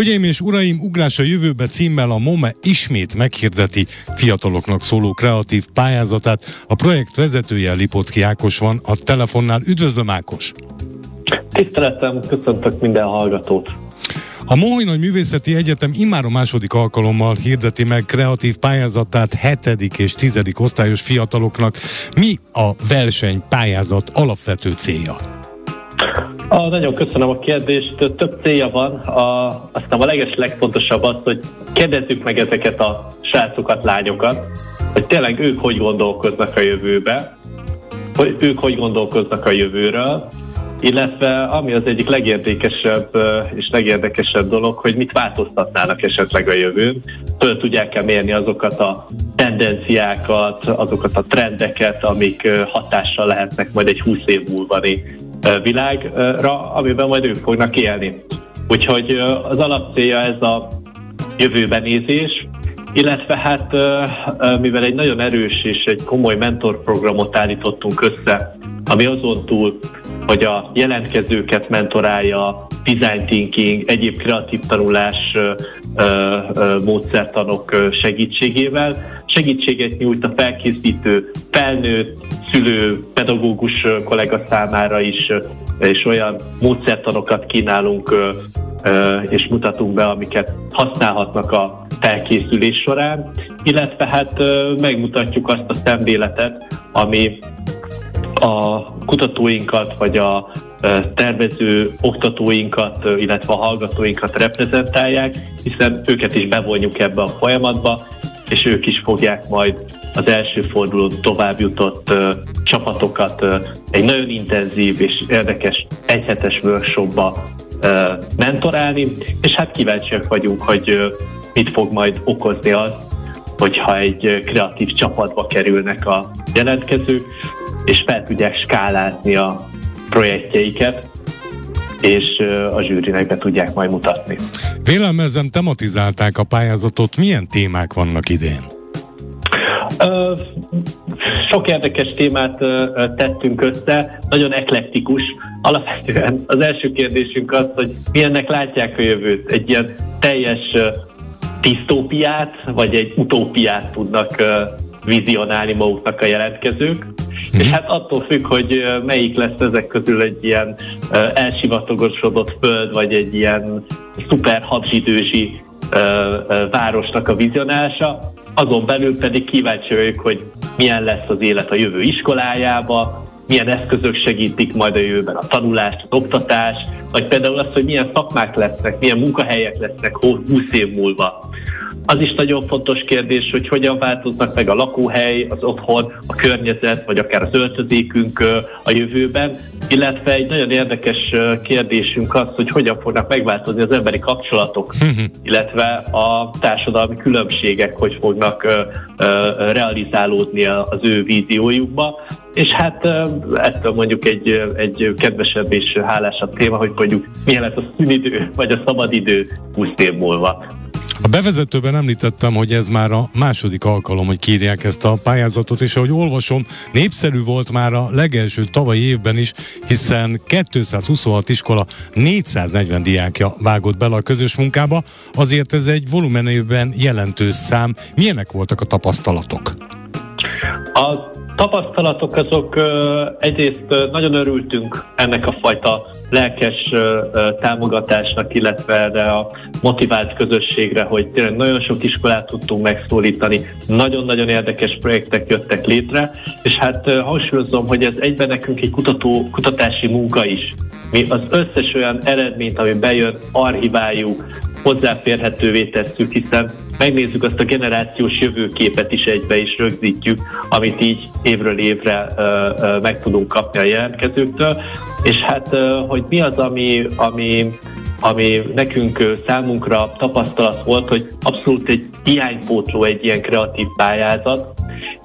Hölgyeim és uraim, Ugrás a jövőbe címmel a MOME ismét meghirdeti fiataloknak szóló kreatív pályázatát. A projekt vezetője Lipocki Ákos van a telefonnál. Üdvözlöm Ákos! Tiszteletem, köszöntök minden hallgatót! A Moholy Művészeti Egyetem immár a második alkalommal hirdeti meg kreatív pályázatát 7. és 10. osztályos fiataloknak. Mi a verseny pályázat alapvető célja? A, nagyon köszönöm a kérdést. Több célja van. A, aztán a leges legfontosabb az, hogy kérdezzük meg ezeket a srácokat, lányokat, hogy tényleg ők hogy gondolkoznak a jövőbe, hogy ők hogy gondolkoznak a jövőről, illetve ami az egyik legérdekesebb és legérdekesebb dolog, hogy mit változtatnának esetleg a jövőn. Föl tudják-e mérni azokat a tendenciákat, azokat a trendeket, amik hatással lehetnek majd egy 20 év múlvani világra, amiben majd ők fognak élni. Úgyhogy az alapcélja ez a jövőbenézés, illetve hát mivel egy nagyon erős és egy komoly mentorprogramot állítottunk össze, ami azon túl, hogy a jelentkezőket mentorálja, design thinking, egyéb kreatív tanulás módszertanok segítségével. Segítséget nyújt a felkészítő felnőtt, szülő, pedagógus kollega számára is, és olyan módszertanokat kínálunk és mutatunk be, amiket használhatnak a felkészülés során, illetve hát megmutatjuk azt a szemléletet, ami a kutatóinkat, vagy a tervező oktatóinkat, illetve a hallgatóinkat reprezentálják, hiszen őket is bevonjuk ebbe a folyamatba, és ők is fogják majd az első fordulón tovább jutott csapatokat egy nagyon intenzív és érdekes egyhetes workshopba mentorálni, és hát kíváncsiak vagyunk, hogy mit fog majd okozni az, hogyha egy kreatív csapatba kerülnek a jelentkezők, és fel tudják skálázni a projektjeiket, és a zsűrinek be tudják majd mutatni. Vélelmezem tematizálták a pályázatot, milyen témák vannak idén? sok érdekes témát tettünk össze, nagyon eklektikus. Alapvetően az első kérdésünk az, hogy milyennek látják a jövőt. Egy ilyen teljes disztópiát, vagy egy utópiát tudnak vizionálni maguknak a jelentkezők. Mm. És hát attól függ, hogy melyik lesz ezek közül egy ilyen elsivatagosodott föld, vagy egy ilyen szuper habzsidőzsi városnak a vizionálása, azon belül pedig kíváncsi vagyok, hogy milyen lesz az élet a jövő iskolájába, milyen eszközök segítik majd a jövőben a tanulást, az oktatást, vagy például az, hogy milyen szakmák lesznek, milyen munkahelyek lesznek 20 év múlva. Az is nagyon fontos kérdés, hogy hogyan változnak meg a lakóhely, az otthon, a környezet, vagy akár az öltözékünk a jövőben, illetve egy nagyon érdekes kérdésünk az, hogy hogyan fognak megváltozni az emberi kapcsolatok, illetve a társadalmi különbségek, hogy fognak realizálódni az ő víziójukba. És hát ettől mondjuk egy, egy kedvesebb és hálásabb téma, hogy mondjuk milyen lesz a szünidő, vagy a szabadidő 20 év múlva. A bevezetőben említettem, hogy ez már a második alkalom, hogy kírják ezt a pályázatot, és ahogy olvasom, népszerű volt már a legelső tavalyi évben is, hiszen 226 iskola 440 diákja vágott bele a közös munkába, azért ez egy volumenében jelentős szám. Milyenek voltak a tapasztalatok? A tapasztalatok azok egyrészt nagyon örültünk ennek a fajta lelkes támogatásnak, illetve erre a motivált közösségre, hogy tényleg nagyon sok iskolát tudtunk megszólítani, nagyon-nagyon érdekes projektek jöttek létre, és hát hangsúlyozom, hogy ez egyben nekünk egy kutató, kutatási munka is. Mi az összes olyan eredményt, ami bejön, archiváljuk, hozzáférhetővé tesszük, hiszen megnézzük azt a generációs jövőképet is egybe is rögzítjük, amit így évről évre meg tudunk kapni a jelentkezőktől. És hát, hogy mi az, ami, ami ami nekünk számunkra tapasztalat volt, hogy abszolút egy hiánypótló egy ilyen kreatív pályázat,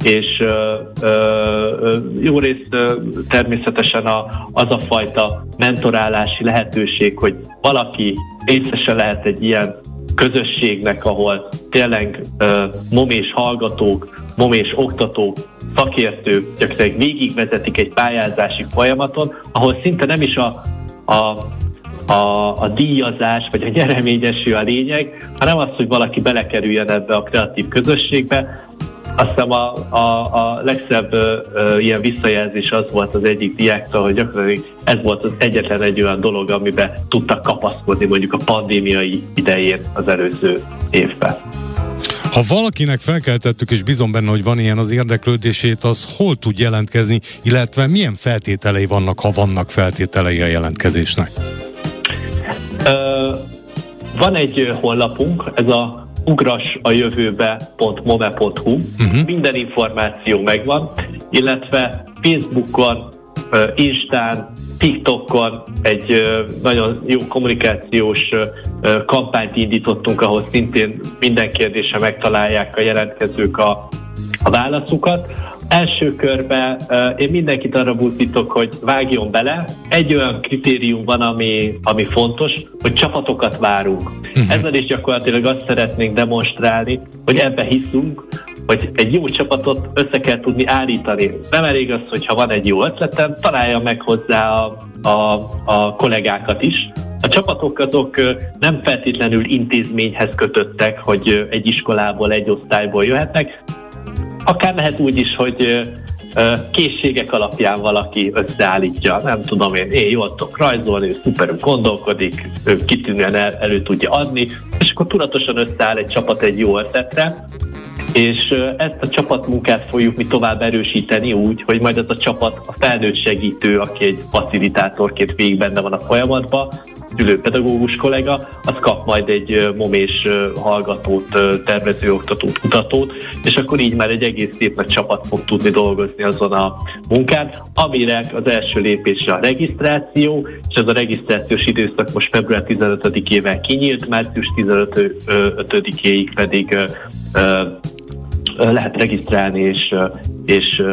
és ö, ö, jó részt ö, természetesen a, az a fajta mentorálási lehetőség, hogy valaki részese lehet egy ilyen közösségnek, ahol tényleg ö, momés hallgatók, momés oktatók, szakértők gyakorlatilag végigvezetik egy pályázási folyamaton, ahol szinte nem is a, a a, a díjazás vagy a nyereményesű a lényeg, hanem az, hogy valaki belekerüljen ebbe a kreatív közösségbe. Azt hiszem a, a, a legszebb ö, ö, ilyen visszajelzés az volt az egyik diáktól, hogy gyakorlatilag ez volt az egyetlen egy olyan dolog, amiben tudtak kapaszkodni mondjuk a pandémiai idején az előző évben. Ha valakinek felkeltettük, és bizon benne, hogy van ilyen az érdeklődését, az hol tud jelentkezni, illetve milyen feltételei vannak, ha vannak feltételei a jelentkezésnek? Van egy honlapunk, ez a ugrasajövőbe.mome.hu, uh-huh. minden információ megvan, illetve Facebookon, Instán, TikTokon egy nagyon jó kommunikációs kampányt indítottunk, ahol szintén minden kérdése megtalálják a jelentkezők a, a válaszukat. Első körben én mindenkit arra buzdítok, hogy vágjon bele. Egy olyan kritérium van, ami, ami fontos, hogy csapatokat várunk. Uh-huh. Ezzel is gyakorlatilag azt szeretnénk demonstrálni, hogy ebbe hiszünk, hogy egy jó csapatot össze kell tudni állítani. Nem elég az, hogyha van egy jó ötletem, találja meg hozzá a, a, a kollégákat is. A csapatok azok nem feltétlenül intézményhez kötöttek, hogy egy iskolából, egy osztályból jöhetnek. Akár lehet úgy is, hogy készségek alapján valaki összeállítja, nem tudom én, én jól tudok rajzolni, ő szuperül gondolkodik, ő kitűnően el, elő tudja adni, és akkor tudatosan összeáll egy csapat egy jó ötletre, és ezt a csapatmunkát fogjuk mi tovább erősíteni úgy, hogy majd ez a csapat a felnőtt segítő, aki egy facilitátorként végig benne van a folyamatban, szülőpedagógus kollega, az kap majd egy momés hallgatót, tervező oktatót, kutatót, és akkor így már egy egész szép nagy csapat fog tudni dolgozni azon a munkán, amire az első lépés a regisztráció, és ez a regisztrációs időszak most február 15-ével kinyílt, március 15-éig pedig lehet regisztrálni és, és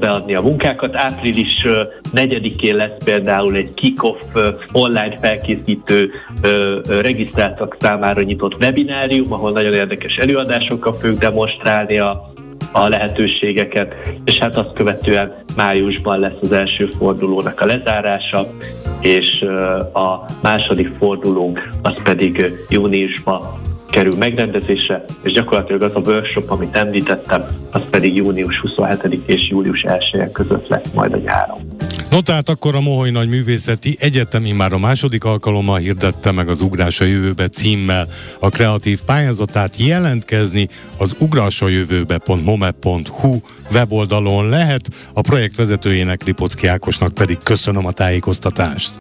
beadni a munkákat. Április 4-én lesz például egy kick-off online felkészítő regisztráltak számára nyitott webinárium, ahol nagyon érdekes előadásokkal fogjuk demonstrálni a, a lehetőségeket, és hát azt követően májusban lesz az első fordulónak a lezárása, és a második fordulónk az pedig júniusban kerül megrendezésre, és gyakorlatilag az a workshop, amit említettem, az pedig június 27 és július 1 között lesz majd a nyáron. No tehát akkor a Moholy Nagy Művészeti Egyetemi már a második alkalommal hirdette meg az Ugrás a Jövőbe címmel a kreatív pályázatát jelentkezni az ugrásajövőbe.mome.hu weboldalon lehet, a projekt vezetőjének Lipocki Ákosnak pedig köszönöm a tájékoztatást.